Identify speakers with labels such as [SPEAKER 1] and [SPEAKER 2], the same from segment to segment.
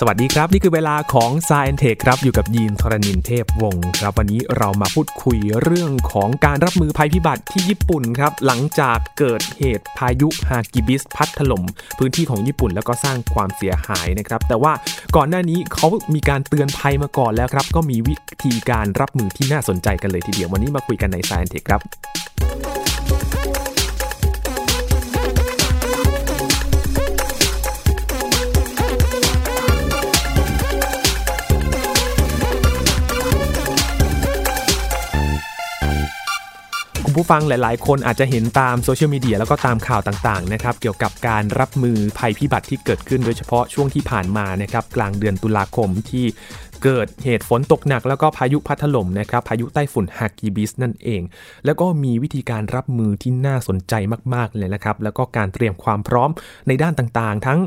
[SPEAKER 1] สวัสดีครับ นี่คือเวลาของ s ซ e n t e c h ครับ อยู่กับยีนทรณินเทพวงศ์ครับ วันนี้เรามาพูดคุยเรื่องของการรับมือภัยพิบัติที่ญี่ปุ่นครับ หลังจากเกิดเหตุพายุฮากิบิสพัดถล่มพื้นที่ของญี่ปุ่นแล้วก็สร้างความเสียหายนะครับ แต่ว่าก่อนหน้านี้เขามีการเตือนภัยมาก่อนแล้วครับ ก็มีวิธีการรับมือที่น่าสนใจกันเลยทีเดียววันนี้มาคุยกันใน s ซ e n t e c h ครับ ผู้ฟังหลาย ๆ คนอาจจะเห็นตามโซเชียลมีเดียแล้วก็ตามข่าวต่าง ๆ นะครับ เกี่ยวกับการรับมือภัยพิบัติที่เกิดขึ้นโดยเฉพาะช่วงที่ผ่านมานะครับ กลางเดือนตุลาคมที่เกิดเหตุฝนตกหนักแล้วก็พายุพัดถล่มนะครับ พายุใต้ฝุ่นฮากิบิสนั่นเอง แล้วก็มีวิธีการรับมือที่น่าสนใจมาก ๆ เลยนะครับ แล้วก็การเตรียมความพร้อมในด้านต่าง ๆ ทั้ง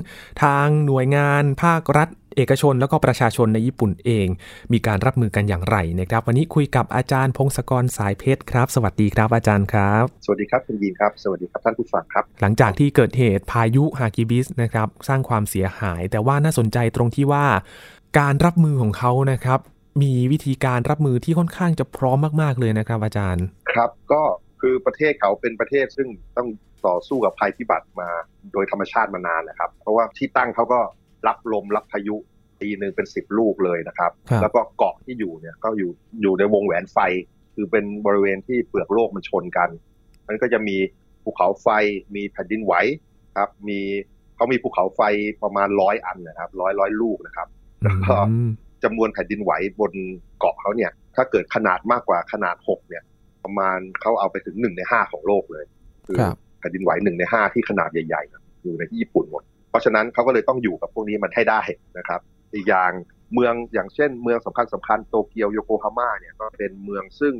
[SPEAKER 1] ทางหน่วยงานภาครัฐ เอกชนแล้วก็ประชาชนในญี่ปุ่นเอง มีการรับมือกันอย่างไรนะครับ วันนี้คุยกับอาจารย์พงศกรสายเพชรครับ สวัสดีครับอาจารย์ครับ
[SPEAKER 2] สวัสดีครับคุณยีนครับ สวัสดีครับท่านผู้ฟังครับ
[SPEAKER 1] หลังจากที่เกิดเหตุพายุฮากิบิสนะครับสร้างความเสียหาย แต่ว่าน่าสนใจตรงที่ว่า การรับมือของเขานะครับ มีวิธีการรับมือที่ค่อนข้างจะพร้อมมากๆเลยนะครับ อาจารย์
[SPEAKER 2] ครับก็คือประเทศเขาเป็นประเทศซึ่งต้องต่อสู้กับภัยพิบัติมาโดยธรรมชาติมานานนะครับ เพราะว่าที่ตั้งเขาก็ รับลมรับพายุปีหนึ่งเป็นสิบลูกเลยนะครับ
[SPEAKER 1] ครับ
[SPEAKER 2] แล้วก็เกาะที่อยู่เนี่ยก็อยู่อยู่ในวงแหวนไฟ คือเป็นบริเวณที่เปลือกโลกมันชนกัน มันก็จะมีภูเขาไฟมีแผ่นดินไหวครับ มีเขามีภูเขาไฟประมาณร้อยอันนะครับร้อยร้อยลูกนะครับแล้วก็
[SPEAKER 1] อืม
[SPEAKER 2] จำนวนแผ่นดินไหวบนเกาะเขาเนี่ย ถ้าเกิดขนาดมากกว่าขนาดหกเนี่ย ประมาณเขาเอาไปถึงหนึ่งในห้าของโลกเลยคือ
[SPEAKER 1] ครับ
[SPEAKER 2] แผ่นดินไหวหนึ่งในห้าที่ขนาดใหญ่ๆนะอยู่ในที่ญี่ปุ่นหมด เพราะฉะนั้นเขาก็เลยต้องอยู่กับพวกนี้มันให้ได้นะครับ อีกอย่างเมืองอย่างเช่น เมืองสำคัญสำคัญโตเกียวโยโกฮาม่าเนี่ยก็เป็นเมืองซึ่ง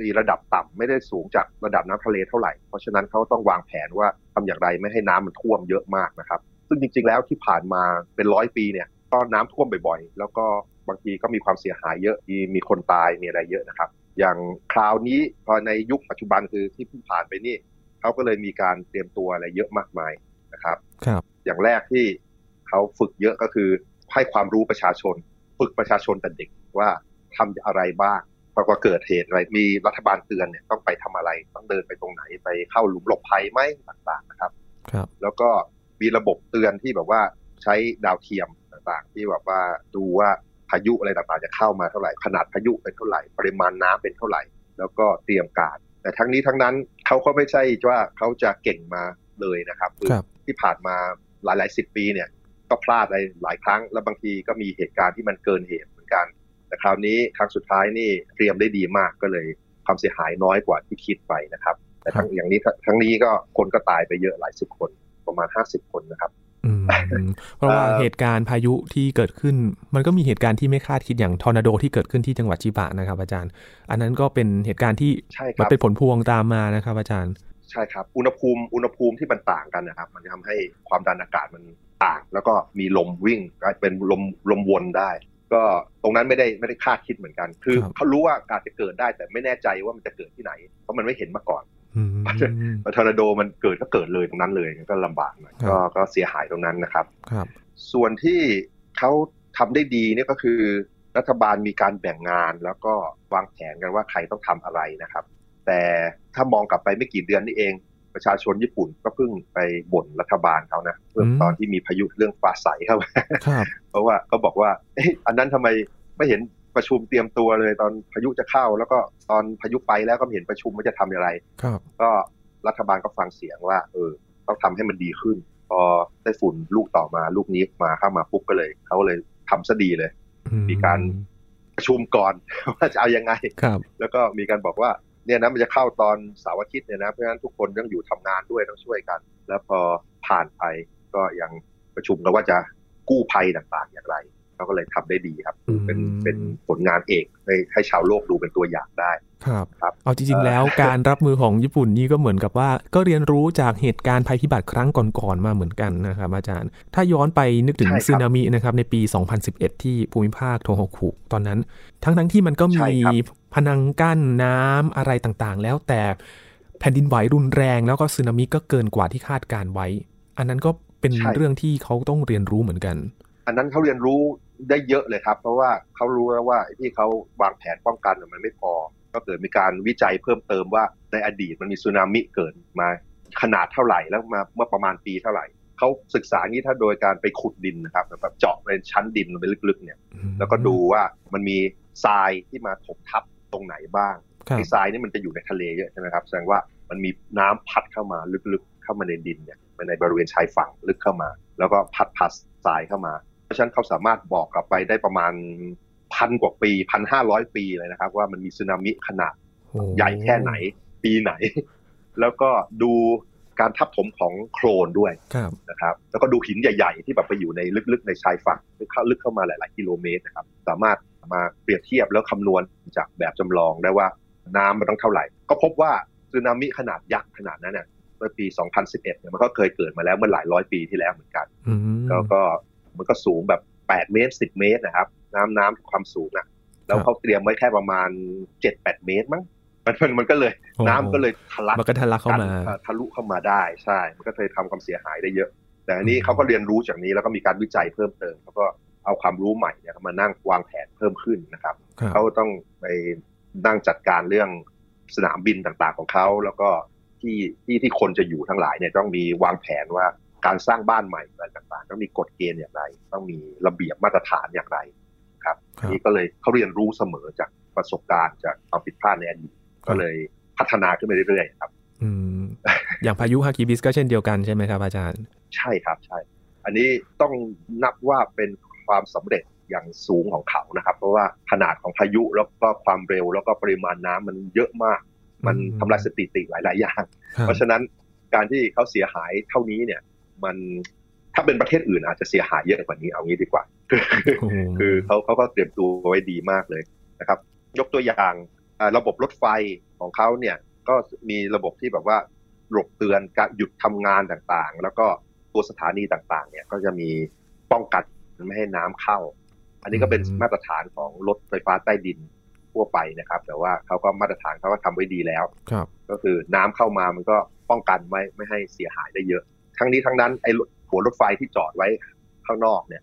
[SPEAKER 2] มีระดับต่ำไม่ได้สูงจากระดับน้ำทะเลเท่าไหร่ เพราะฉะนั้นเขาต้องวางแผนว่าทำอย่างไรไม่ให้น้ำมันท่วมเยอะมากนะครับ ซึ่งจริง ๆ แล้วที่ผ่านมาเป็นร้อยปีเนี่ยก็น้ำท่วมบ่อยๆ แล้วก็บางทีก็มีความเสียหายเยอะมีมีคนตายมีอะไรเยอะนะครับ อย่างคราวนี้พอในยุคปัจจุบันคือที่เพิ่งผ่านไปนี่เขาก็เลยมีการเตรียมตัวอะไรเยอะมากมายนะครับ
[SPEAKER 1] ครับ
[SPEAKER 2] อย่างแรกที่เขาฝึกเยอะก็คือให้ความรู้ประชาชน ฝึกประชาชนแต่เด็กว่าทำอะไรบ้างพอเกิดเหตุอะไรมีรัฐบาลเตือนเนี่ยต้องไปทำอะไร ต้องเดินไปตรงไหนไปเข้าหลุมหลบภัยไหมต่างๆนะครับ
[SPEAKER 1] ครับ
[SPEAKER 2] แล้วก็มีระบบเตือนที่แบบว่าใช้ดาวเทียมต่างๆ ที่แบบว่าดูว่าพายุอะไรต่างๆจะเข้ามาเท่าไหร่ ขนาดพายุเป็นเท่าไหร่ ปริมาณน้ำเป็นเท่าไหร่ แล้วก็เตรียมการ แต่ทั้งนี้ทั้งนั้นเขาก็ไม่ใช่ว่าเขาจะเก่งมาเลยนะครับอ
[SPEAKER 1] ครับ
[SPEAKER 2] ที่ผ่านมา หลายๆสิบปีเนี่ยก็พลาดอะไรหลายครั้ง แล้วบางทีก็มีเหตุการณ์ที่มันเกินเหตุเหมือนกัน แต่คราวนี้ครั้งสุดท้ายนี่เตรียมได้ดีมากก็เลยความเสียหายน้อยกว่าที่คิดไปนะครับ แต่ทั้งอย่างนี้ทั้งนี้ก็คนก็ตายไปเยอะหลายสิบคนประมาณห้าสิบคนนะครับ
[SPEAKER 1] อืมเพราะว่า
[SPEAKER 2] เอ่อ
[SPEAKER 1] เหตุการณ์พายุที่เกิดขึ้น มันก็มีเหตุการณ์ที่ไม่คาดคิดอย่างทอร์นาโดที่เกิดขึ้นที่จังหวัดชิบะนะครับ อาจารย์ อันนั้นก็เป็นเหตุการณ์ที่
[SPEAKER 2] ใช่ครับมัน
[SPEAKER 1] เป็นผลพวงตามมานะครับ อาจารย์
[SPEAKER 2] ใช่ครับ อุณหภูมิอุณหภูมิที่มันต่างกันนะครับ มันจะทำให้ความดันอากาศมันต่าง แล้วก็มีลมวิ่งกลายเป็นลมลมวนได้ ก็ตรงนั้นไม่ได้ไม่ได้คาดคิดเหมือนกัน คือ
[SPEAKER 1] ครับ
[SPEAKER 2] เขารู้ว่าอากาศจะเกิดได้แต่ไม่แน่ใจว่ามันจะเกิดที่ไหน เพราะมันไม่เห็นมาก่อน
[SPEAKER 1] อืม
[SPEAKER 2] พอทอร์นาโดมันเกิดก็เกิดเลยตรงนั้นเลยก็ลำบากหน่อย
[SPEAKER 1] ครับ
[SPEAKER 2] ก็ก็เสียหายตรงนั้นนะครับ
[SPEAKER 1] ครับ
[SPEAKER 2] ส่วนที่เขาทำได้ดีเนี่ยก็คือรัฐบาลมีการแบ่งงานแล้วก็วางแผนกันว่าใครต้องทำอะไรนะครับ แต่ถ้ามองกลับไปไม่กี่เดือนนี่เอง ประชาชนญี่ปุ่นก็เพิ่งไปบ่นรัฐบาลเขานะเรื่อง
[SPEAKER 1] อืม
[SPEAKER 2] ตอนที่มีพายุเรื่องฟ้าใสเข้ามา
[SPEAKER 1] ครับ
[SPEAKER 2] เพราะว่าก็บอกว่าเอ๊ะอันนั้นทำไมไม่เห็นประชุมเตรียมตัวเลยตอนพายุจะเข้า แล้วก็ตอนพายุไปแล้วก็ไม่เห็นประชุมว่าจะทำอย่างไร
[SPEAKER 1] ครับ
[SPEAKER 2] ก็รัฐบาลก็ฟังเสียงว่า เออ ต้องทำให้มันดีขึ้น พอได้ฝุ่นลูกต่อมาลูกนี้มาเข้ามาปุ๊บก็เลยเขาเลยทำซะดีเลย
[SPEAKER 1] อื
[SPEAKER 2] มีการประชุมก่อนว่าจะเอายังไง
[SPEAKER 1] ครับ
[SPEAKER 2] แล้วก็มีการบอกว่า เนี่ยนะมันจะเข้าตอนเสาร์อาทิตย์เนี่ยนะเพราะฉะนั้นทุกคนต้องอยู่ทำงานด้วยต้องช่วยกัน แล้วพอผ่านไปก็ยังประชุมกันว่าจะกู้ภัยต่างๆอย่างไรเขาก็เลยทำได้ดีครับคือเป็น
[SPEAKER 1] อืม
[SPEAKER 2] เป็นผลงานเอกให้ให้ชาวโลกดูเป็นตัวอย่างได้
[SPEAKER 1] ครับ
[SPEAKER 2] ครับ
[SPEAKER 1] เอาจริงๆแล้วการรับมือของญี่ปุ่นนี่ก็เหมือนกับว่า ก็เรียนรู้จากเหตุการณ์ภัยพิบัติครั้งก่อนๆมาเหมือนกันนะครับอาจารย์ ถ้าย้อนไปนึกถึง
[SPEAKER 2] ใช่ครับ
[SPEAKER 1] สึนามินะครับในปี 2011 ที่ภูมิภาคโทโฮคุตอนนั้น ทั้งๆที่มันก็
[SPEAKER 2] ใช่
[SPEAKER 1] มี
[SPEAKER 2] ครับ
[SPEAKER 1] พนังกั้นน้ำอะไรต่างๆ แล้วแต่แผ่นดินไหวรุนแรงแล้วก็สึนามิก็เกินกว่าที่คาดการไว้ อันนั้นก็เป็น
[SPEAKER 2] ใช่
[SPEAKER 1] เรื่องที่เขาต้องเรียนรู้เหมือนกัน
[SPEAKER 2] อันนั้นเขาเรียนรู้ได้เยอะเลยครับ เพราะว่าเขารู้แล้วว่าที่เขาวางแผนป้องกันมันไม่พอ ก็เกิดมีการวิจัยเพิ่มเติมว่าในอดีตมันมีสึนามิเกิดมาขนาดเท่าไหร่แล้วมาเมื่อประมาณปีเท่าไหร่เขาศึกษานี้ถ้าโดยการไปขุดดินนะครับแบบเจาะเป็นชั้นดินไปลึกๆเนี่ย แล้วก็ดูว่ามันมีทรายที่มาถมทับ ตรงไหนบ้างไอ้ทรายนี่มันจะอยู่ในทะเลเยอะใช่ไหมครับแสดงว่ามันมีน้ำพัดเข้ามาลึกๆเข้ามาในดินเนี่ยในบริเวณชายฝั่งลึกเข้ามา แล้วก็พัดพัดทรายเข้ามา เพราะฉะนั้นเขาสามารถบอกกลับไปได้ประมาณพันกว่าปีพันห้าร้อยปีเลยนะครับ ว่ามันมีสึนามิขนาดใหญ่แค่ไหน ปีไหน แล้วก็ดูการทับถมของโครนด้วยนะครับ แล้วก็ดูหินใหญ่ ๆ ที่แบบไปอยู่ในลึกๆในชายฝั่งเข้าลึกเข้ามาหลาย ๆ กิโลเมตรนะครับ สามารถ มาเปรียบเทียบแล้วคำนวณจากแบบจำลองได้ว่าน้ำมันต้องเท่าไหร่ ก็พบว่าสึนามิขนาดยักษ์ขนาดนั้นเนี่ยเมื่อปี 2011 เนี่ยมันก็เคยเกิดมาแล้วเมื่อหลายร้อยปีที่แล้วเหมือนกันแล้วก็มันก็สูงแบบ 8 เมตร 10 เมตรนะครับ น้ำน้ำความสูงนะแล้วเขาเตรียมไว้แค่ประมาณ 7-8 เมตรมั้งมันมันมันก็เลยน้ำก็เลยทะลัก
[SPEAKER 1] มันก็ทะลักเข้ามา
[SPEAKER 2] ทะลุเข้ามาได้ใช่ มันก็เคยทำความเสียหายได้เยอะ แต่อันนี้เขาก็เรียนรู้จากนี้แล้วก็มีการวิจัยเพิ่มเติมเขาก็ เอาความรู้ใหม่เนี่ยมานั่งวางแผนเพิ่มขึ้นนะครับเขาต้องไปนั่งจัดการเรื่องสนามบินต่างๆของเขาแล้วก็ที่ที่ที่คนจะอยู่ทั้งหลายเนี่ยต้องมีวางแผนว่าการสร้างบ้านใหม่อะไรต่างๆ ต้องมีกฎเกณฑ์อย่างไร ต้องมีระเบียบมาตรฐานอย่างไรครับนี่ก็เลยเขาเรียนรู้เสมอจากประสบการณ์จากความผิดพลาดในอดีตก็เลยพัฒนาขึ้นไปเรื่อยๆครับ
[SPEAKER 1] อืมอย่างพายุฮากิบิสก็เช่นเดียวกันใช่ไหมครับอาจารย์
[SPEAKER 2] ใช่ครับใช่ อันนี้ต้องนับว่าเป็น ความสำเร็จอย่างสูงของเขานะครับ เพราะว่าขนาดของพายุแล้วก็ความเร็วแล้วก็ปริมาณน้ำมันเยอะมาก มันทำลายสถิติหลาย ๆ อย่าง เพราะฉะนั้นการที่เขาเสียหายเท่านี้เนี่ย มันถ้าเป็นประเทศอื่นอาจจะเสียหายเยอะกว่านี้เอางี้ดีกว่า คือเขาเขาก็เตรียมตัวไว้ดีมากเลยนะครับ ยกตัวอย่างระบบรถไฟของเขาเนี่ยก็มีระบบที่แบบว่าหลบเตือนการหยุดทำงานต่างๆ แล้วก็ตัวสถานีต่างๆ เนี่ยก็จะมีป้องกัน ไม่ให้น้ำเข้า อันนี้ก็เป็นมาตรฐานของรถไฟฟ้าใต้ดินทั่วไปนะครับ แต่ว่าเขาก็มาตรฐานเขาก็ทำไว้ดีแล้ว
[SPEAKER 1] ครับ
[SPEAKER 2] ก็คือน้ำเข้ามามันก็ป้องกันไม่ไม่ให้เสียหายได้เยอะทั้งนี้ทั้งนั้นไอ้หัวรถไฟที่จอดไว้ข้างนอกเนี่ย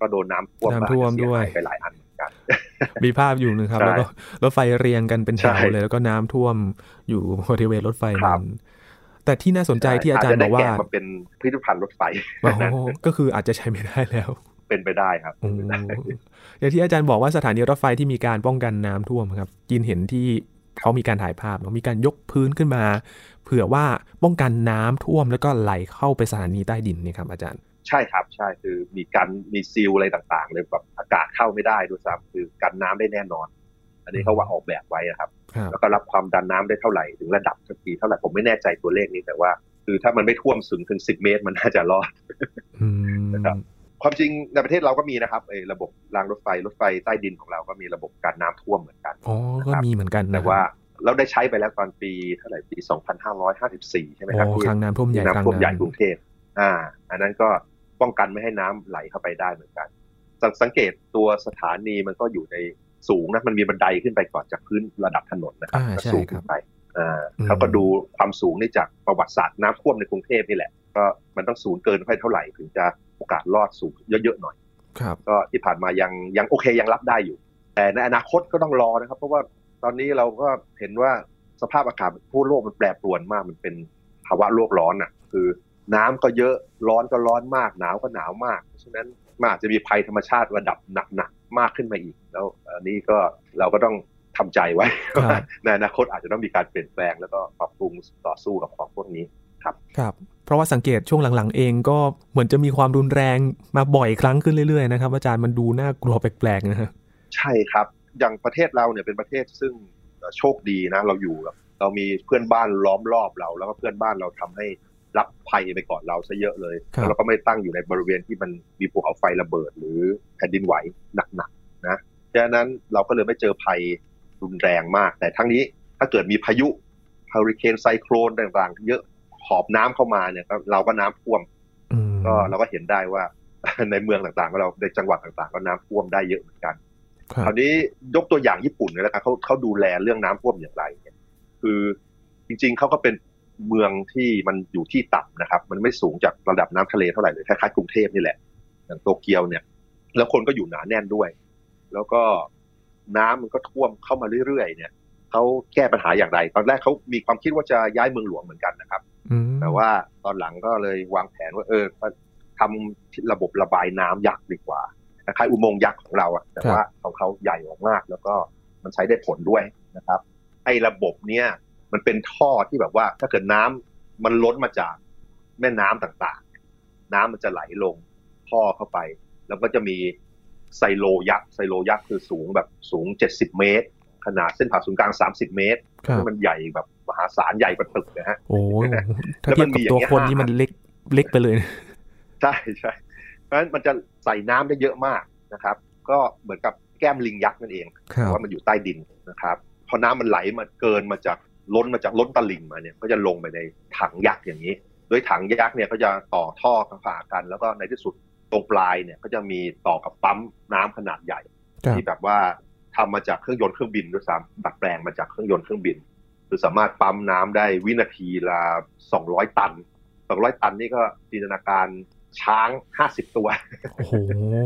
[SPEAKER 2] ก็โดนน้ำท่วม
[SPEAKER 1] น้ำท่วมด้วย
[SPEAKER 2] ไปหลายอันกัน
[SPEAKER 1] มีภาพอยู่นึงครับ แล้วก็รถไฟเรียงกันเป็นแถวเลย แล้วก็น้ำท่วมอยู่บริเวณรถไฟนั้นแต่ที่น่าสนใจที่อาจารย์บอกว่า
[SPEAKER 2] มันเป็นพิพิธภัณฑ์รถไฟ
[SPEAKER 1] ก็คืออาจจะใช้ไม่ได้แล้ว
[SPEAKER 2] เป็นไปได้ครับ
[SPEAKER 1] อย่างที่อาจารย์บอกว่าสถานีรถไฟที่มีการป้องกันน้ำท่วมครับยินเห็นที่เขามีการถ่ายภาพมีการยกพื้นขึ้นมา เผื่อว่าป้องกันน้ำท่วมแล้วก็ไหลเข้าไปสถานีใต้ดินนี่ครับอาจารย์
[SPEAKER 2] ใช่ครับใช่คือมีการมีซีลอะไรต่างๆเลยแบบอากาศเข้าไม่ได้ด้วยซ้ำคือกันน้ำได้แน่นอน อันนี้เขาว่าออกแบบไว้นะครับ แล้วก็รับความดันน้ำได้เท่าไหร่ถึงระดับสักทีเท่าไหร่ผมไม่แน่ใจตัวเลขนี้แต่ว่า คือถ้ามันไม่ท่วมสูงถึงสิบเมตรมันน่าจะรอดนะครับ ความจริงในประเทศเราก็มีนะครับไอ้ระบบรางรถไฟรถไฟใต้ดินของเราก็มีระบบการน้ำท่วมเหมือนกัน
[SPEAKER 1] อ๋อก็มีเหมือนกัน
[SPEAKER 2] แต่ว่าเราได้ใช้ไปแล้วตอนปีเท่าไหร่ปี 2554 ใช่ไหมครับ
[SPEAKER 1] ที่น้ำท่วมใหญ่
[SPEAKER 2] น้ำท่วมใหญ่กรุงเทพอ่า อันนั้นก็ป้องกันไม่ให้น้ำไหลเข้าไปได้เหมือนกัน สังเกตตัวสถานีมันก็อยู่ในสูงนะมันมีบันไดขึ้นไปก่อนจากพื้นระดับถนนนะครับสูงขึ้นไปอ่าเขาก็ดูความสูงนี่จากประวัติศาสตร์น้ำท่วมในกรุงเทพนี่แหละ ก็มันต้องสูงเกินไปเท่าไหร่ถึงจะ โอกาสรอดสูงเยอะๆหน่อย
[SPEAKER 1] ครับ
[SPEAKER 2] ก็ที่ผ่านมายังยังโอเคยังรับได้อยู่ แต่ในอนาคตก็ต้องรอนะครับ เพราะว่าตอนนี้เราก็เห็นว่าสภาพอากาศทั่วโลกมันแปรปรวนมากมันเป็นภาวะโลกร้อนอะ คือน้ำก็เยอะร้อนก็ร้อนมาก หนาวก็หนาวมากเพราะฉะนั้นมันอาจจะมีภัยธรรมชาติระดับหนักๆมากขึ้นมาอีก แล้วอันนี้ก็เราก็ต้องทำใจไว้ในอนาคตอาจจะต้องมีการเปลี่ยนแปลงแล้วก็ปรับปรุงต่อสู้กับของพวกนี้ครับ
[SPEAKER 1] ครับ เพราะว่าสังเกตช่วงหลังๆ เองก็เหมือนจะมีความรุนแรงมาบ่อยครั้งขึ้นเรื่อยๆนะครับอาจารย์มันดูน่ากลัวแปลกๆนะฮะ
[SPEAKER 2] ใช่ครับอย่างประเทศเราเนี่ยเป็นประเทศซึ่งโชคดีนะ เราอยู่เรามีเพื่อนบ้านล้อมรอบเรา แล้วก็เพื่อนบ้านเราทำให้รับภัยไปก่อนเราซะเยอะเลยแล้วเราก็ไม่ตั้งอยู่ในบริเวณที่มันมีภูเขาไฟระเบิด หรือแผ่นดินไหวหนักๆนะดังนั้นเราก็เลยไม่เจอภัยรุนแรงมาก แต่ทั้งนี้ถ้าเกิดมีพายุเฮอริเคนไซโครนต่างๆ เยอะ หอบน้ำเข้ามาเนี่ยเราก็น้ำท่วมก็เราก็เห็นได้ว่าในเมืองต่างๆก็เราในจังหวัดต่างๆ ก็น้ำท่วมได้เยอะเหมือนกันคราวนี้ยกตัวอย่างญี่ปุ่นเลยนะครับเขาเขาดูแลเรื่องน้ำท่วมอย่างไรเนี่ยคือจริงๆเขาก็เป็นเมืองที่มันอยู่ที่ต่ำนะครับ มันไม่สูงจากระดับน้ำทะเลเท่าไหร่เลยคล้ายๆกรุงเทพนี่แหละอย่างโตเกียวเนี่ย แล้วคนก็อยู่หนาแน่นด้วย แล้วก็น้ำมันก็ท่วมเข้ามาเรื่อยๆเนี่ยเขาแก้ปัญหาอย่างไร ตอนแรกเขามีความคิดว่าจะย้ายเมืองหลวงเหมือนกันนะครับ แต่ว่าตอนหลังก็เลยวางแผนว่าเออทำระบบระบายน้ำยักษ์ดีกว่าคล้ายๆอุโมงค์ยักษ์ของเราอะแต่ว่าของเขาใหญ่มากๆแล้วก็มันใช้ได้ผลด้วยนะครับไอ้ระบบเนี้ยมันเป็นท่อที่แบบว่า ถ้าเกิดน้ำมันล้นมาจากแม่น้ำต่างๆ น้ำมันจะไหลลงท่อเข้าไป แล้วก็จะมีไซโลยักษ์ไซโลยักษ์คือสูงแบบสูง70เมตร ขนาดเส้นผ่าศูนย์กลาง30เมตร
[SPEAKER 1] ครับ
[SPEAKER 2] มันใหญ่แบบ มหาศาลใหญ่กว่าตึกนะฮะ
[SPEAKER 1] โอ้ยถ้า
[SPEAKER 2] แล้ว
[SPEAKER 1] เที
[SPEAKER 2] มั
[SPEAKER 1] ยบ
[SPEAKER 2] น
[SPEAKER 1] กับ
[SPEAKER 2] มี
[SPEAKER 1] ตัว
[SPEAKER 2] อย่างเงี้ย
[SPEAKER 1] คนนี่มันเล็กเล็กไปเลย
[SPEAKER 2] ใช่ใช่เพราะฉะนั้นมันจะใส่น้ำได้เยอะมากนะครับ ก็เหมือนกับแก้มลิงยักษ์นั่นเอง
[SPEAKER 1] ครั
[SPEAKER 2] แต่
[SPEAKER 1] บ
[SPEAKER 2] ว่ามันอยู่ใต้ดินนะครับพอน้ำมันไหลมาเกินมาจากล้นมาจากล้นตลิ่งมาเนี่ยก็จะลงไปในถังยักษ์อย่างนี้ โดยถังยักษ์เนี่ยก็จะต่อท่อผ่ากัน แล้วก็ในที่สุดตรงปลายเนี่ยก็จะมีต่อกับปั๊มน้ำขนาดใหญ่
[SPEAKER 1] ครับ
[SPEAKER 2] ที่แบบว่าทำมาจากเครื่องยนต์เครื่องบินด้วยซ้ำดัดแปลงมาจากเครื่องยนต์เครื่องบิน คือสามารถปั๊มน้ำได้วินาทีละ200ตัน200ตันนี่ก็จินตนาการช้าง50ตัว
[SPEAKER 1] โอ้โห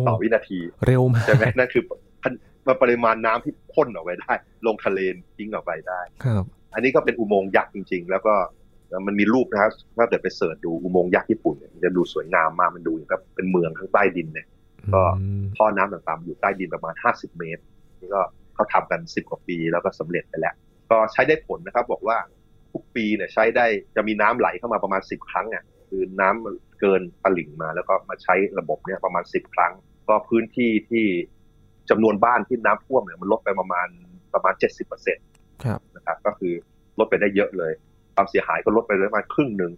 [SPEAKER 2] ต่อวินาที
[SPEAKER 1] เร็วมาก
[SPEAKER 2] ใช่ไหมนั่นคือปริมาณน้ำที่พ่นออกไปได้ ลงทะเลทิ้งออกไปได้
[SPEAKER 1] ครับ
[SPEAKER 2] อันนี้ก็เป็นอุโมงค์ยักษ์จริง ๆ แล้วก็มันมีรูปนะครับถ้าเกิดไปเสิร์ชดูอุโมงค์ยักษ์ญี่ปุ่นเนี่ยมันจะดูสวยงามมากมันดูอย่างกับเป็นเมืองข้างใต้ดินเนี่ยก็
[SPEAKER 1] อืม
[SPEAKER 2] ท่อน้ำต่างๆอยู่ใต้ดินประมาณ50เมตร นี่ก็เขาทำกัน10กว่าปีแล้วก็สำเร็จไปแล้ว ก็ใช้ได้ผลนะครับ บอกว่าทุกปีเนี่ยใช้ได้จะมีน้ำไหลเข้ามาประมาณ10ครั้งอะคือน้ำมันเกินตลิ่งมา แล้วก็มาใช้ระบบเนี่ยประมาณ10ครั้ง ก็พื้นที่ที่จำนวนบ้านที่น้ำท่วมเนี่ยมันลดไปประมาณประมาณ70เปอร์เซ็นต์
[SPEAKER 1] ครับ
[SPEAKER 2] นะครับ ก็คือลดไปได้เยอะเลย ความเสียหายก็ลดไปประมาณครึ่งหนึ่ง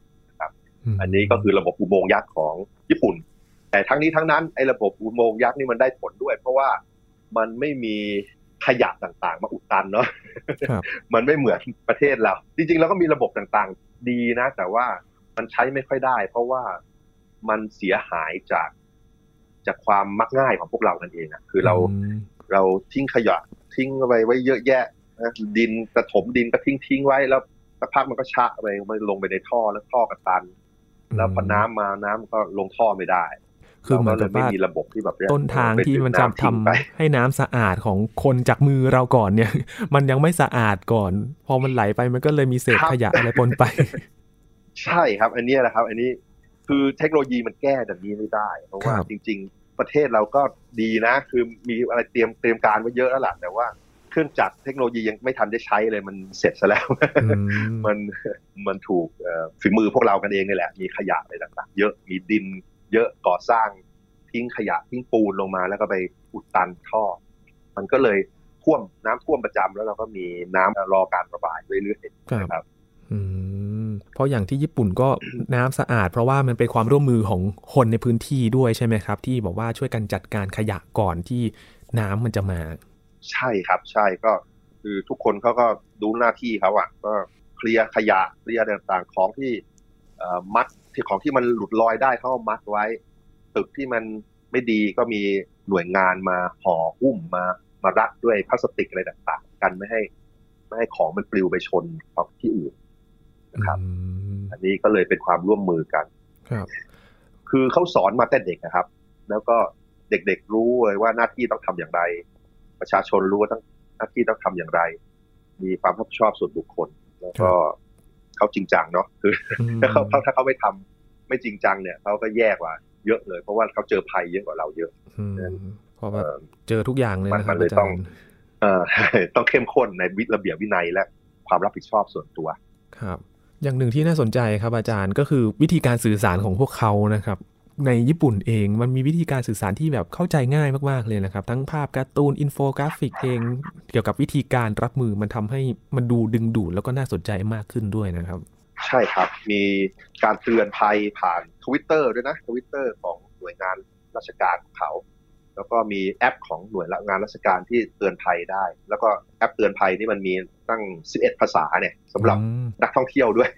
[SPEAKER 1] ม
[SPEAKER 2] อันนี้ก็คือระบบอุโมงค์ยักษ์ของญี่ปุ่น แต่ทั้งนี้ทั้งนั้นไอ้ระบบอุโมงค์ยักษ์นี่มันได้ผลด้วย เพราะว่ามันไม่มี ขยะต่างๆ มาอุดตันเนาะ
[SPEAKER 1] ครับ
[SPEAKER 2] มันไม่เหมือนประเทศเรา จริงๆ แล้วก็มีระบบต่างๆ ดีนะ แต่ว่ามันใช้ไม่ค่อยได้ เพราะว่ามันเสียหายจากจากความมักง่ายของพวกเรากันเองอะคือเรา
[SPEAKER 1] ม
[SPEAKER 2] เราทิ้งขยะทิ้งไว้ไว้เยอะแยะนะดินกระถมดินก็ทิ้งทิ้งไว้แล้วสักพักมันก็ชะไปมันลงไปในท่อแล้วท่อก็ตัน แล้วพอน้ำมาน้ำก็ลงท่อไม่ได้
[SPEAKER 1] คือเหมือน
[SPEAKER 2] เรา
[SPEAKER 1] กั
[SPEAKER 2] ก็
[SPEAKER 1] บ
[SPEAKER 2] เลยไม่
[SPEAKER 1] ว่า
[SPEAKER 2] มีระบบที่แบบเย
[SPEAKER 1] ต้นทางที่มันจะ
[SPEAKER 2] ไป
[SPEAKER 1] ทำ
[SPEAKER 2] ดึงน้ำทิ้งไป
[SPEAKER 1] ให้น้ำสะอาดของคนจากมือเราก่อนเนี่ย มันยังไม่สะอาดก่อน พอมันไหลไปมันก็เลยมีเศษขยะอะไรปนไป
[SPEAKER 2] ใช่ครับ อันเนี้ยนะครับ อันนี้คือเทคโนโลยีมันแก้แบบนี้ไม่ได้เพราะว่า
[SPEAKER 1] ครับ
[SPEAKER 2] จริง ๆ ประเทศเราก็ดีนะ คือมีอะไรเตรียมเตรียมการไว้เยอะแล้วล่ะแต่ว่าเครื่องจักรเทคโนโลยียังไม่ทันได้ใช้เลยมันเสร็จซะแล้ว
[SPEAKER 1] อืม
[SPEAKER 2] มันมันถูกเอ่อฝีมือพวกเรากันเองนี่แหละ มีขยะอะไรต่างๆ เยอะมีดิน เยอะก่อสร้างทิ้งขยะทิ้งปูนลงมา แล้วก็ไปอุดตันท่อ มันก็เลยท่วมน้ำท่วมประจำแล้วเราก็มีน้ำรอการระบายเรื่อยๆ
[SPEAKER 1] ครับ
[SPEAKER 2] นะครับ
[SPEAKER 1] อืมเพราะอย่างที่ญี่ปุ่นก็น้ำสะอาด เพราะว่ามันเป็นความร่วมมือของคนในพื้นที่ด้วยใช่ไหมครับ ที่บอกว่าช่วยกันจัดการขยะก่อนที่น้ำมันจะมา
[SPEAKER 2] ใช่ครับใช่ก็คือทุกคนเขาก็ดูหน้าที่เขาอะก็เคลียร์ขยะเคลียร์อะไรต่างๆของที่เอ่อมัด ที่ของที่มันหลุดลอยได้เขาก็มัดไว้ ตึกที่มันไม่ดีก็มีหน่วยงานมาห่อหุ้มมามารัดด้วยพลาสติกอะไรต่างๆ กันไม่ให้ไม่ให้ของมันปลิวไปชนกับที่อื่นนะครับ
[SPEAKER 1] อืม
[SPEAKER 2] อันนี้ก็เลยเป็นความร่วมมือกัน
[SPEAKER 1] ครับ
[SPEAKER 2] คือเขาสอนมาแต่เด็กนะครับ แล้วก็เด็กๆรู้เลยว่าหน้าที่ต้องทำอย่างไร ประชาชนรู้ว่าต้องหน้าที่ต้องทำอย่างไร มีความรับผิดชอบส่วนบุคคล แล้วก็ เขาจริงจังเนาะคือ
[SPEAKER 1] อืม
[SPEAKER 2] ถ้าเขาถ้าเขาไม่ทำไม่จริงจังเนี่ยเขาก็แย่กว่าเยอะเลย เพราะว่าเขาเจอภัยเยอะกว่าเราเยอะ
[SPEAKER 1] อืมเพราะว่า
[SPEAKER 2] เอ่อ
[SPEAKER 1] เจอทุกอย่างเลยนะค
[SPEAKER 2] มั
[SPEAKER 1] รับ
[SPEAKER 2] นเลย
[SPEAKER 1] อาจารย์มันเลย
[SPEAKER 2] ต้องเอ่อต้องเข้มข้นในวิระเบียบวินัยและความรับผิดชอบส่วนตัว
[SPEAKER 1] ครับ อย่างหนึ่งที่น่าสนใจครับอาจารย์ก็คือวิธีการสื่อสารของพวกเขานะครับ ในญี่ปุ่นเองมันมีวิธีการสื่อสารที่แบบเข้าใจง่ายมากๆเลยนะครับ ทั้งภาพการ์ตูนอินโฟกราฟิกเอง เกี่ยวกับวิธีการรับมือมันทำให้มันดูดึงดูดแล้วก็น่าสนใจมากขึ้นด้วยนะครับ
[SPEAKER 2] ใช่ครับ มีการเตือนภัยผ่านทวิตเตอร์ด้วยนะทวิตเตอร์ของหน่วยงานราชการของเขา แล้วก็มีแอปของหน่วยงานราชการที่เตือนภัยได้ แล้วก็แอปเตือนภัยนี่มันมีตั้ง 11 ภาษาเนี่ยสำหรับ
[SPEAKER 1] อืม
[SPEAKER 2] นักท่องเที่ยวด้วย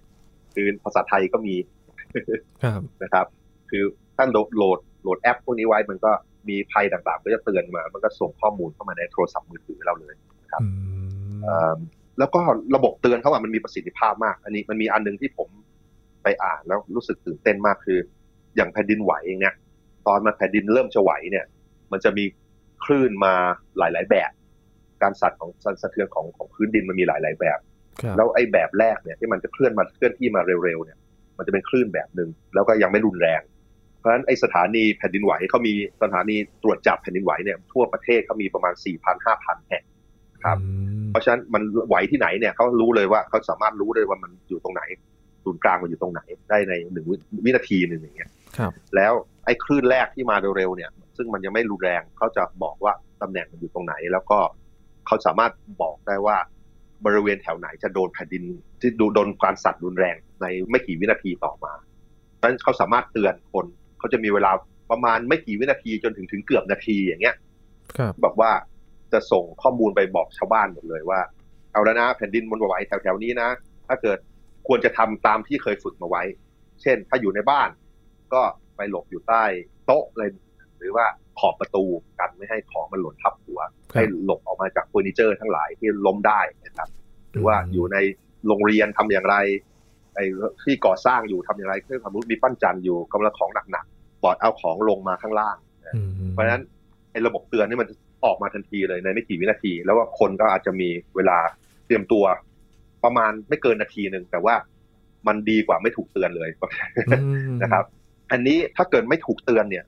[SPEAKER 2] คือภาษาไทยก็มี
[SPEAKER 1] ครับ
[SPEAKER 2] นะครับ คือ ท่านโหลดโหลดโหลดแอปพวกนี้ไว้มันก็มีภัยต่างๆ ก็จะเตือนมา มันก็ส่งข้อมูลเข้ามาในโทรศัพท์มือถือเราเลยครับ
[SPEAKER 1] อืม
[SPEAKER 2] เอ่อแล้วก็ระบบเตือนเขาอะมันมีประสิทธิภาพมาก อันนี้มันมีอันหนึงที่ผมไปอ่านแล้วรู้สึกตื่นเต้นมากคือ อย่างแผ่นดินไหวเองเนี่ย ตอนมาแผ่นดินเริ่มจะไหวเนี่ย มันจะมีคลื่นมาหลาย ๆ แบบ การสั่นของสั่นสะเทือนของของพื้นดินมันมีหลาย ๆ แบบ
[SPEAKER 1] ครับ
[SPEAKER 2] แล้วไอ้แบบแรกเนี่ยที่มันจะเคลื่อนมาเคลื่อนที่มาเร็วๆเนี่ย มันจะเป็นคลื่นแบบหนึ่งแล้วก็ยังไม่รุนแรง เพราะฉะนั้นไอ้สถานีแผ่นดินไหวเขามีสถานีตรวจจับแผ่นดินไหวเนี่ยทั่วประเทศเขามีประมาณ 4,000 5,000 แห่งครับ
[SPEAKER 1] อืม
[SPEAKER 2] เพราะฉะนั้นมันไหวที่ไหนเนี่ยเขารู้เลยว่าเขาสามารถรู้เลยว่ามันอยู่ตรงไหนศูนย์กลางมันอยู่ตรงไหนได้ในหนึ่งวิวินาทีหนึ่งอย่างเงี้ย
[SPEAKER 1] ครับ
[SPEAKER 2] แล้วไอ้คลื่นแรกที่มาเร็วๆเนี่ย ซึ่งมันยังไม่รุนแรงเขาจะบอกว่าตำแหน่งมันอยู่ตรงไหน แล้วก็เขาสามารถบอกได้ว่าบริเวณแถวไหนจะโดนแผ่นดินที่ดูโดนการสั่นรุนแรงในไม่กี่วินาทีต่อมาเพราะฉะนั้นเขาสามารถเตือนคน เขาจะมีเวลาประมาณไม่กี่วินาทีจนถึงถึงเกือบนาทีอย่างเงี้ย
[SPEAKER 1] ครับ
[SPEAKER 2] แบบว่าจะส่งข้อมูลไปบอกชาวบ้านหมดเลยว่า เอาแล้วนะแผ่นดินมันไหวแถวๆนี้นะ ถ้าเกิดควรจะทำตามที่เคยฝึกมาไว้ เช่น ถ้าอยู่ในบ้าน ก็ไปหลบอยู่ใต้โต๊ะเลยหรือว่าขอบประตูกันไม่ให้ของมันหล่นทับหัว
[SPEAKER 1] ครับ
[SPEAKER 2] ให้หลบออกมาจากเฟอร์นิเจอร์ทั้งหลายที่ล้มได้นะครับ หรือว่าอยู่ในโรงเรียนทำอย่างไรไอ้ที่ก่อสร้างอยู่ทำอย่างไรคือสมมติมีปั้นจันทร์อยู่กำลังของหนัก ๆปลอดเอาของลงมาข้างล่าง
[SPEAKER 1] อืม
[SPEAKER 2] เพราะฉะนั้นไอ้ระบบเตือนนี่มันจะออกมาทันทีเลยในไม่กี่วินาที แล้วว่าคนก็อาจจะมีเวลาเตรียมตัว ประมาณไม่เกินนาทีหนึ่งแต่ว่ามันดีกว่าไม่ถูกเตือนเลย
[SPEAKER 1] อืม
[SPEAKER 2] นะครับ อันนี้ถ้าเกิดไม่ถูกเตือนเนี่ย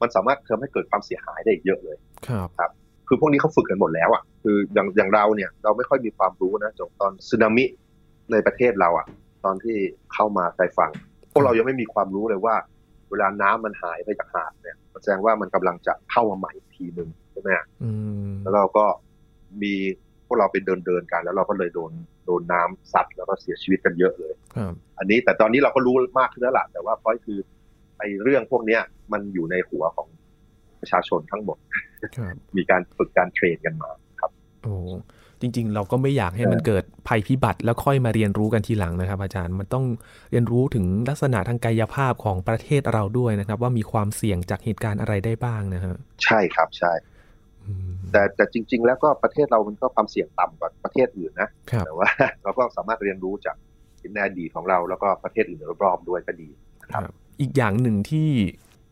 [SPEAKER 2] มันสามารถทำให้เกิดความเสียหายได้อีกเยอะเลย
[SPEAKER 1] ครับ
[SPEAKER 2] คือพวกนี้เขาฝึกกันหมดแล้วอะคืออย่างอย่างเราเนี่ย เราไม่ค่อยมีความรู้นะจนตอนสึนามิในประเทศเราอะ ตอนที่เข้ามาชายฝั่งพวกเรายังไม่มีความรู้เลยว่า เวลาน้ำมันหายไปจากหาดเนี่ยแสดงว่ามันกำลังจะเข้ามาใหม่อีกทีหนึ่งใช่ไหม
[SPEAKER 1] อืม
[SPEAKER 2] แล้วเราก็มีพวกเราไปเดินเดินๆกัน แล้วเราก็เลยโดนโดนน้ำซัดแล้วก็เสียชีวิตกันเยอะเลย
[SPEAKER 1] ครับ
[SPEAKER 2] อันนี้แต่ตอนนี้เราก็รู้มากขึ้นแล้วล่ะแต่ว่าพอยคือไอ้เรื่องพวกเนี้ยมันอยู่ในหัวของประชาชนทั้งหมด
[SPEAKER 1] ครับ
[SPEAKER 2] มีการฝึกการเทรนกันมา
[SPEAKER 1] โอ้ จริง ๆ เราก็ไม่อยากให้มันเกิดภัยพิบัติแล้วค่อยมาเรียนรู้กันทีหลังนะครับ อาจารย์มันต้องเรียนรู้ถึงลักษณะทางกายภาพของประเทศเราด้วยนะครับ ว่ามีความเสี่ยงจากเหตุการณ์อะไรได้บ้างนะฮะ
[SPEAKER 2] ใช่ครับใช่
[SPEAKER 1] อืม
[SPEAKER 2] แต่แต่จริง ๆ แล้วก็ประเทศเรามันก็ความเสี่ยงต่ำกว่าประเทศอื่นนะครับแต่ว่าเราก็สามารถเรียนรู้จากในอดีตของเราแล้วก็ประเทศอื่นรอบๆด้วยก็ดีครับ
[SPEAKER 1] ครับอีกอย่างหนึ่งที่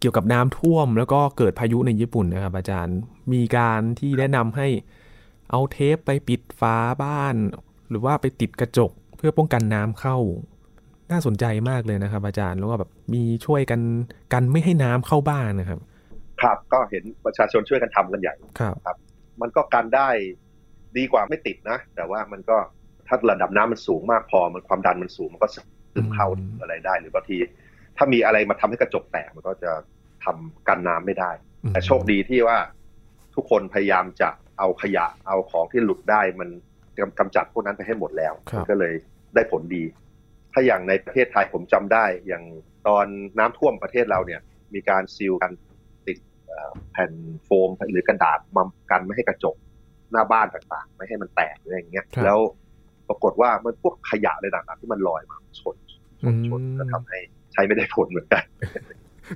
[SPEAKER 1] เกี่ยวกับน้ำท่วม แล้วก็เกิดพายุในญี่ปุ่นนะครับ อาจารย์มีการที่แนะนำให้ เอาเทปไปปิดฝาบ้าน หรือว่าไปติดกระจกเพื่อป้องกันน้ำเข้า น่าสนใจมากเลยนะครับ อาจารย์แล้วก็แบบมีช่วยกันกันไม่ให้น้ำเข้าบ้านนะครับ
[SPEAKER 2] ครับก็เห็นประชาชนช่วยกันทำกันใหญ่
[SPEAKER 1] ครับ
[SPEAKER 2] มันก็กันได้ดีกว่าไม่ติดนะ แต่ว่ามันก็ถ้าระดับน้ำมันสูงมากพอมันความดันมันสูงมันก็ซึมเข้า
[SPEAKER 1] อืม
[SPEAKER 2] อะไรได้หรือบางที ถ้ามีอะไรมาทำให้กระจกแตกมันก็จะทำกันน้ำไม่ได้ แต่โชคดีที่ว่าทุกคนพยายามจะ เอาขยะเอาของที่หลุดได้มันกำกำจัดพวกนั้นไปให้หมดแล้ว
[SPEAKER 1] ครับ
[SPEAKER 2] มันก็เลยได้ผลดี ถ้าอย่างในประเทศไทยผมจำได้ อย่างตอนน้ำท่วมประเทศเราเนี่ย มีการซีลกันติดเอ่อแผ่นโฟมหรือกระดาษมากันไม่ให้กระจกหน้าบ้านต่างๆ ไม่ให้มันแตกอะไรอย่างเงี้ย
[SPEAKER 1] ครับ
[SPEAKER 2] แล้วปรากฏว่ามันพวกขยะอะไรต่างๆที่มันลอยมาชนชนชน
[SPEAKER 1] อืม
[SPEAKER 2] ก็ทำให้ใช้ไม่ได้ผลเหมือนกัน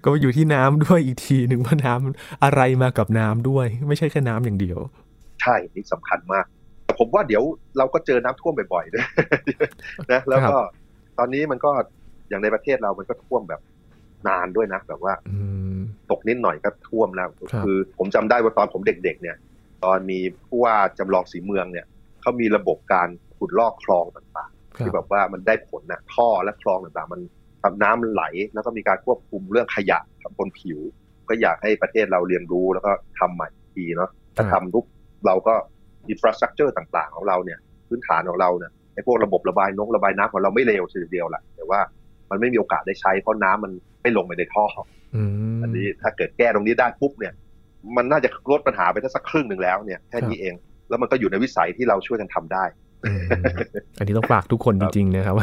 [SPEAKER 1] ก็อยู่ที่น้ำด้วยอีกทีหนึ่งว่าน้ำอะไรมากับน้ำด้วย ไม่ใช่แค่น้ำอย่างเดียว
[SPEAKER 2] ใช่นี่สำคัญมาก แต่ผมว่าเดี๋ยวเราก็เจอน้ำท่วมบ่อยๆด้วยนะแล้วก็ตอนนี้มันก็อย่างในประเทศเรามันก็ท่วมแบบนานด้วยนะแบบว่า
[SPEAKER 1] อืม
[SPEAKER 2] ตกนิดหน่อยก็ท่วมแล้ว
[SPEAKER 1] ครับ
[SPEAKER 2] คือ ผมจำได้ว่าตอนผมเด็ก ๆ เนี่ย ตอนมีผู้ว่าจำลองสีเมืองเนี่ยเขามีระบบการขุดลอกคลองต่าง
[SPEAKER 1] ค
[SPEAKER 2] ๆ
[SPEAKER 1] รั
[SPEAKER 2] ที่
[SPEAKER 1] บ
[SPEAKER 2] แบบว่ามันได้ผลนะท่อและคลองต่างๆ มันทำน้ำมันไหล แล้วก็มีการควบคุมเรื่องขยะบนผิว ก็อยากให้ประเทศเราเรียนรู้แล้วก็ทำใหม่อีกทีเนาะถ้าทำทุก เราก็อินฟราสตรักเจอร์ต่าง ๆ ของเราเนี่ย พื้นฐานของเราเนี่ยไอ้พวกระบบระบายน้ำระบายน้ำของเราไม่เลวทีเดียวแหละแต่ว่ามันไม่มีโอกาสได้ใช้เพราะน้ำมันไม่ลงไปในท่อ
[SPEAKER 1] อืม
[SPEAKER 2] อันนี้ถ้าเกิดแก้ตรงนี้ได้ปุ๊บเนี่ย มันน่าจะลดปัญหาไปได้สักครึ่งหนึ่งแล้วเนี่ยแค่นี้เอง แล้วมันก็อยู่ในวิสัยที่เราช่วยกันทำได้
[SPEAKER 1] อืมอันนี้ต้องฝากทุกคนจริงๆนะครับ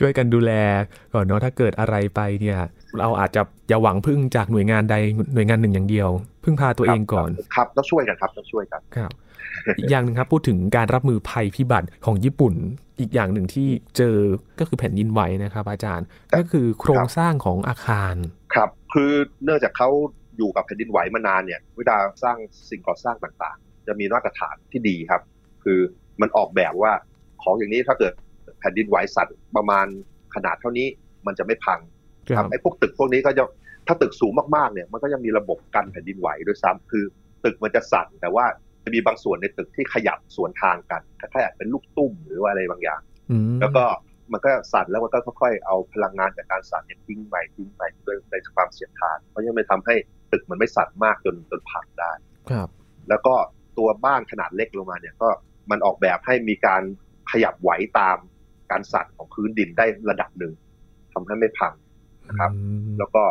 [SPEAKER 1] ช่วยกันดูแลก่อนเนาะถ้าเกิดอะไรไปเนี่ย เราอาจจะอย่าหวังพึ่งจากหน่วยงานใดหน่วยงานหนึ่งอย่างเดียว พึ่งพาตัวเองก่อน
[SPEAKER 2] ครับต้องช่วยกันครับต้องช่วยกัน
[SPEAKER 1] ครับอีกอย่างหนึ่งครับพูดถึงการรับมือภัยพิบัติของญี่ปุ่น อีกอย่างหนึ่งที่เจอก็คือแผ่นดินไหวนะครับ อาจารย์ก็คือโครงสร้างของอาคาร
[SPEAKER 2] ครับ คือเนื่องจากเขาอยู่กับแผ่นดินไหวมานานเนี่ยเวลาสร้างสิ่งก่อสร้างต่างๆ จะมีมาตรฐานที่ดีครับ คือ มันออกแบบว่าของอย่างนี้ถ้าเกิดแผ่นดินไหวสั่นประมาณขนาดเท่านี้มันจะไม่พัง
[SPEAKER 1] ครับ
[SPEAKER 2] ไอ้พวกตึกพวกนี้ก็จะถ้าตึกสูงมากๆเนี่ยมันก็ยังมีระบบกันแผ่นดินไหวด้วยซ้ำคือ ตึกมันจะสั่นแต่ว่าจะมีบางส่วนในตึกที่ขยับสวนทางกันคล้ายๆเป็นลูกตุ้มหรือว่าอะไรบางอย่างแล้วก็มันก็สั่นแล้วมันก็ค่อยๆเอาพลังงานจากการสั่นเนี่ยทิ้งไปทิ้งไปด้วยในความเสียดทานเพราะยังไม่ทำให้ตึกมันไม่สั่นมากจนจนพังได้
[SPEAKER 1] ครับ
[SPEAKER 2] แล้วก็ตัวบ้านขนาดเล็กลงมาเนี่ยก็ มันออกแบบให้มีการขยับไหวตามการสั่นของพื้นดินได้ระดับหนึ่งทำให้ไม่พังนะครับ แล้วก็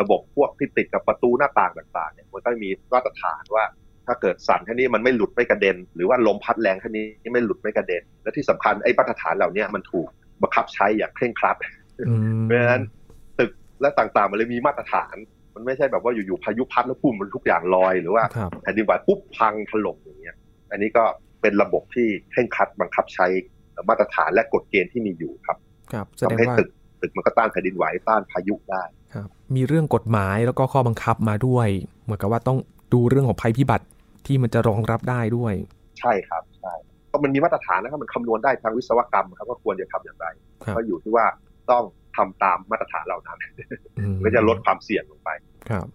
[SPEAKER 2] ระบบพวกที่ติดกับประตูหน้าต่างต่างๆเนี่ยมันก็มีมาตรฐานว่า ถ้าเกิดสั่นแค่นี้มันไม่หลุดไม่กระเด็น หรือว่าลมพัดแรงแค่นี้ไม่หลุดไม่กระเด็น และที่สำคัญไอ้มาตรฐานเหล่านี้มันถูกบังคับใช้อย่างเคร่งครัดเพราะฉะนั้นตึกและต่างๆมันเลยมีมาตรฐาน มันไม่ใช่แบบว่าอยู่ๆพายุพัดแล้วพุ่มมันทุกอย่างลอยหรือว่าแผ่นดินไหวปุ๊บพังถล่มอย่างเงี้ย อันนี้ก็ เป็นระบบที่เคร่งครัดบังคับใช้มาตรฐานและกฎเกณฑ์ที่มีอยู่ครับ
[SPEAKER 1] ครับ
[SPEAKER 2] ทำให้ตึกตึกมันก็ต้านแผ่นดินไหวต้านพายุได้
[SPEAKER 1] ครับมีเรื่องกฎหมายแล้วก็ข้อบังคับมาด้วย เหมือนกับว่าต้องดูเรื่องของภัยพิบัติที่มันจะรองรับได้ด้วย
[SPEAKER 2] ใช่ครับใช่ก็มันมีมาตรฐานนะครับมันคำนวณได้ทางวิศวกรรมครับว่าควรจะทำอย่างไรก็อยู่ที่ว่าต้องทำตามมาตรฐานเหล่านั้นก็จะลดความเสี่ยงลงไป
[SPEAKER 1] ครับ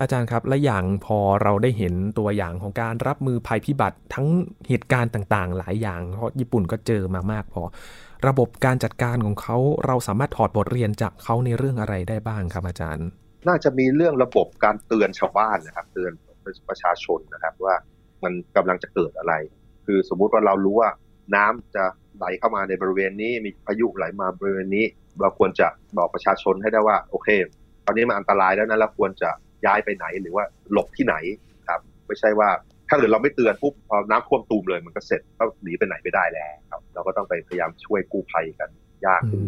[SPEAKER 1] อาจารย์ครับ และอย่างพอเราได้เห็นตัวอย่างของการรับมือภัยพิบัติทั้งเหตุการณ์ต่างๆ หลายอย่าง เพราะญี่ปุ่นก็เจอมามากพอ ระบบการจัดการของเขาเราสามารถถอดบทเรียนจากเขาในเรื่องอะไรได้บ้างครับอาจารย์
[SPEAKER 2] น่าจะมีเรื่องระบบการเตือนชาวบ้านนะครับ เตือนประชาชนนะครับว่ามันกำลังจะเกิดอะไร คือสมมุติว่าเรารู้ว่าน้ำจะไหลเข้ามาในบริเวณนี้มีพายุไหลมาบริเวณนี้ เราควรจะบอกประชาชนให้ได้ว่า โอเค ตอนนี้มันอันตรายแล้วนะเราควรจะ ย้ายไปไหนหรือว่าหลบที่ไหนครับ ไม่ใช่ว่าถ้าเกิดเราไม่เตือนปุ๊บพอน้ำท่วมตูมเลย มันก็เสร็จก็หนีไปไหนไม่ได้แล้วครับ เราก็ต้องไปพยายามช่วยกู้ภัยกันยากขึ้น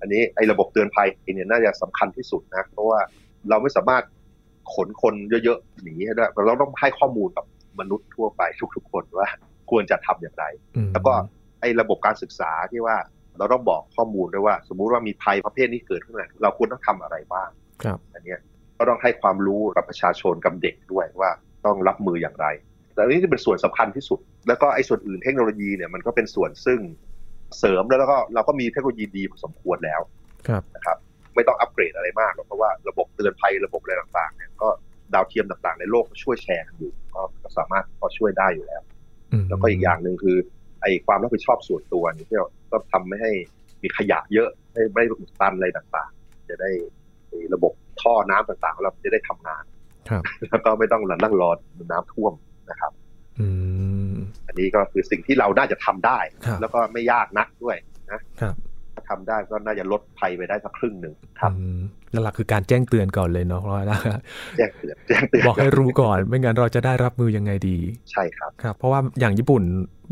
[SPEAKER 2] อันนี้ไอ้ระบบเตือนภัยเนี่ยน่าจะสำคัญที่สุดนะ เพราะว่าเราไม่สามารถขนคนเยอะๆหนีได้เราต้องให้ข้อมูลกับมนุษย์ทั่วไปทุกๆคนว่า ควรจะทำอย่างไร แล้วก็ไอ้ระบบการศึกษาที่ว่าเราต้องบอกข้อมูลด้วยว่า สมมุติว่ามีภัยประเภทนี้เกิดขึ้นมาเราควรต้องทำอะไรบ้าง
[SPEAKER 1] ครับ
[SPEAKER 2] อันนี้ ก็ต้องให้ความรู้กับประชาชนกับเด็กด้วยว่าต้องรับมืออย่างไร แต่นี้จะเป็นส่วนสำคัญที่สุด แล้วก็ไอ้ส่วนอื่นเทคโนโลยีเนี่ยมันก็เป็นส่วนซึ่งเสริมแล้วก็เราก็มีเทคโนโลยีดีพอสมควรแล้ว
[SPEAKER 1] ครับ
[SPEAKER 2] นะครับ ไม่ต้องอัปเกรดอะไรมากเพราะว่าระบบเตือนภัยระบบอะไรต่างๆเนี่ยก็ดาวเทียมต่างๆ ในโลกช่วยแชร์กันอยู่ก็สามารถพอช่วยได้อยู่แล้วแล้วก็อีกอย่างหนึ่งคือ ไอ้ความรับผิดชอบส่วนตัวนี่ที่เราต้องทำไม่ให้มีขยะเยอะไม่ไม่อุดตันอะไรต่างๆ จะได้ระบบ ท่อน้ำต่างๆเราจะได้ทำงาน
[SPEAKER 1] ครับ
[SPEAKER 2] แล้วก็ไม่ต้องหลันั่งรอน้ำท่วมนะครับ
[SPEAKER 1] อืม
[SPEAKER 2] อันนี้ก็คือสิ่งที่เราน่าจะทำได้ แล้วก็ไม่ยากนักด้วยนะครับถ้าทำได้ก็น่าจะลดภัยไปได้สักครึ่งหนึ่งครับ
[SPEAKER 1] หลักคือการแจ้งเตือนก่อนเลยเนาะเพราะว่า
[SPEAKER 2] แจ้งเตือนแจ้งเตือน
[SPEAKER 1] บอกให้รู้ก่อน ไม่งั้นเราจะได้รับมือยังไงดี
[SPEAKER 2] ใช่ครับ
[SPEAKER 1] ครับ เพราะว่าอย่างญี่ปุ่น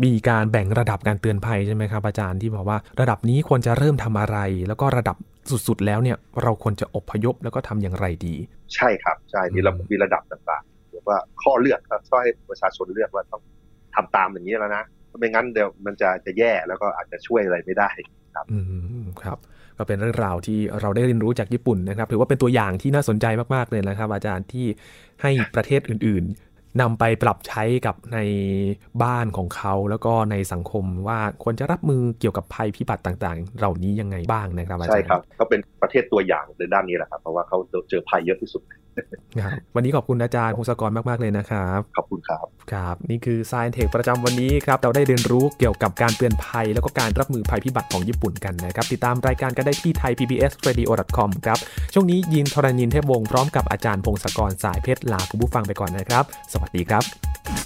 [SPEAKER 1] มีการแบ่งระดับการเตือนภัยใช่ไหมครับอาจารย์ที่บอกว่าระดับนี้ควรจะเริ่มทำอะไร แล้วก็ระดับ สุดๆ แล้วเนี่ยเราควรจะอพยพแล้วก็ทำอย่างไรดี
[SPEAKER 2] ใช่ครับใช่มีระมีระดับต่างๆหรือว่าข้อเลือกก็ให้ประชาชนเลือกว่าต้องทำตามอย่างนี้แล้วนะไม่งั้นเดี๋ยวมันจะจะแย่แล้วก็อาจจะช่วยอะไรไม่ได้ครับ
[SPEAKER 1] อืมครับก็เป็นเรื่องราวที่เราได้เรียนรู้จากญี่ปุ่นนะครับ ถือว่าเป็นตัวอย่างที่น่าสนใจมากๆเลยนะครับ อาจารย์ที่ให้ประเทศอื่นๆ นำไปปรับใช้กับในบ้านของเขา แล้วก็ในสังคมว่าควรจะรับมือเกี่ยวกับภัยพิบัติต่างๆ เหล่านี้ยังไงบ้างนะครับอาจารย์ใช่
[SPEAKER 2] ครับก็เป็นประเทศตัวอย่างในด้านนี้แหละครับเพราะว่าเขาเจอภัยเยอะที่สุด
[SPEAKER 1] วันนี้ขอบคุณอาจารย์พงศกรมาก ๆ เลยนะครับ
[SPEAKER 2] ขอบคุณครับ
[SPEAKER 1] ครับ นี่คือ Science Tech ประจำวันนี้ครับ เราได้เรียนรู้เกี่ยวกับการเตือนภัย แล้วก็การรับมือภัยพิบัติของญี่ปุ่นกันนะครับ ติดตามรายการกันได้ที่ thaipbsradio.com ครับ ช่วงนี้ยินทรณินเทพวงศ์พร้อมกับอาจารย์พงศกรสายเพชรลาคุณผู้ฟังไปก่อนนะครับสวัสดีครับ